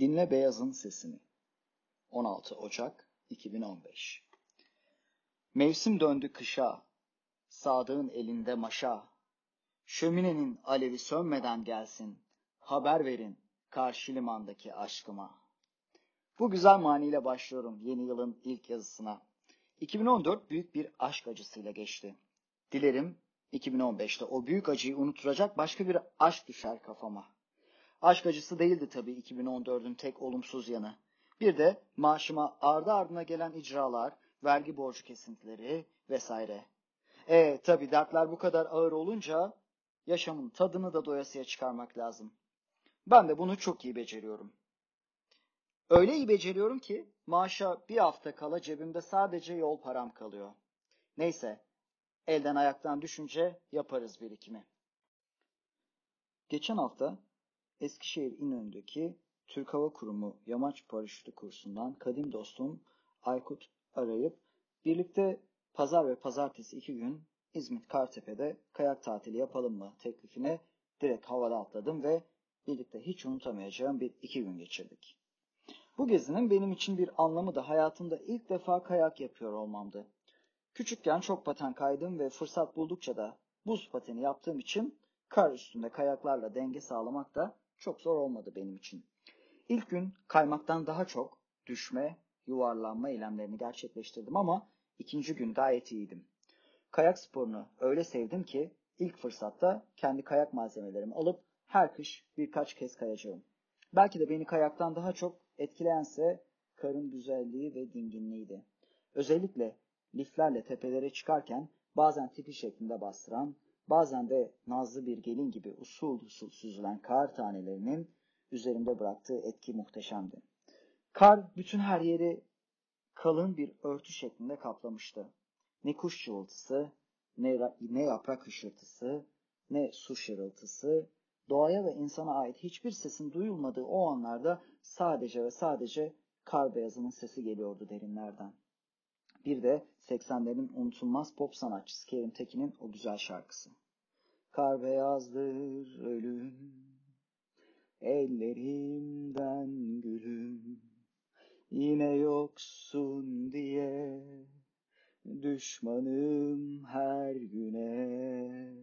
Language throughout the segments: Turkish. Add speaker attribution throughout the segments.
Speaker 1: Dinle Beyaz'ın sesini. 16 Ocak 2015 Mevsim döndü kışa, Sadık'ın elinde maşa. Şöminenin alevi sönmeden gelsin, haber verin karşı limandaki aşkıma. Bu güzel maniyle başlıyorum yeni yılın ilk yazısına. 2014 büyük bir aşk acısıyla geçti. Dilerim 2015'te o büyük acıyı unutturacak başka bir aşk düşer kafama. Aşk acısı değildi tabii 2014'ün tek olumsuz yanı. Bir de maaşıma ardı ardına gelen icralar, vergi borcu kesintileri vesaire. E tabii dertler bu kadar ağır olunca yaşamın tadını da doyasıya çıkarmak lazım. Ben de bunu çok iyi beceriyorum. Öyle iyi beceriyorum ki maaşa bir hafta kala cebimde sadece yol param kalıyor. Neyse, elden ayaktan düşünce yaparız birikimi. Geçen hafta Eskişehir İnönü'ndeki Türk Hava Kurumu Yamaç Paraşütü kursundan kadim dostum Aykut arayıp birlikte pazar ve pazartesi iki gün İzmit Kartepe'de kayak tatili yapalım mı teklifine direkt havada atladım ve birlikte hiç unutamayacağım bir iki gün geçirdik. Bu gezinin benim için bir anlamı da hayatımda ilk defa kayak yapıyor olmamdı. Küçükken çok paten kaydım ve fırsat buldukça da buz pateni yaptığım için kar üstünde kayaklarla denge sağlamak da çok zor olmadı benim için. İlk gün kaymaktan daha çok düşme, yuvarlanma eylemlerini gerçekleştirdim ama ikinci gün gayet iyiydim. Kayak sporunu öyle sevdim ki ilk fırsatta kendi kayak malzemelerimi alıp her kış birkaç kez kayacağım. Belki de beni kayaktan daha çok etkileyense karın güzelliği ve dinginliğiydi. Özellikle liflerle tepelere çıkarken bazen tipi şeklinde bastıran, bazen de nazlı bir gelin gibi usul usul süzülen kar tanelerinin üzerimde bıraktığı etki muhteşemdi. Kar bütün her yeri kalın bir örtü şeklinde kaplamıştı. Ne kuş cıvıltısı, ne, ne yaprak hışırtısı, ne su şırıltısı, doğaya ve insana ait hiçbir sesin duyulmadığı o anlarda sadece ve sadece kar beyazının sesi geliyordu derinlerden. Bir de 80'lerin unutulmaz pop sanatçısı Kerim Tekin'in o güzel şarkısı. Kar beyazdır ölüm, ellerimden gülüm, yine yoksun diye düşmanım her güne.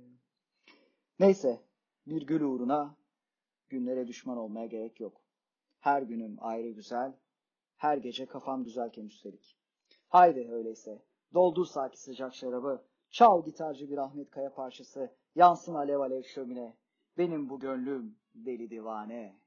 Speaker 1: Neyse, bir gül uğruna günlere düşman olmaya gerek yok. Her günüm ayrı güzel, her gece kafam güzelken üstelik. Haydi öyleyse, doldur saki sıcak şarabı, çal gitarcı bir Ahmet Kaya parçası, yansın alev alev şömine, benim bu gönlüm deli divane.''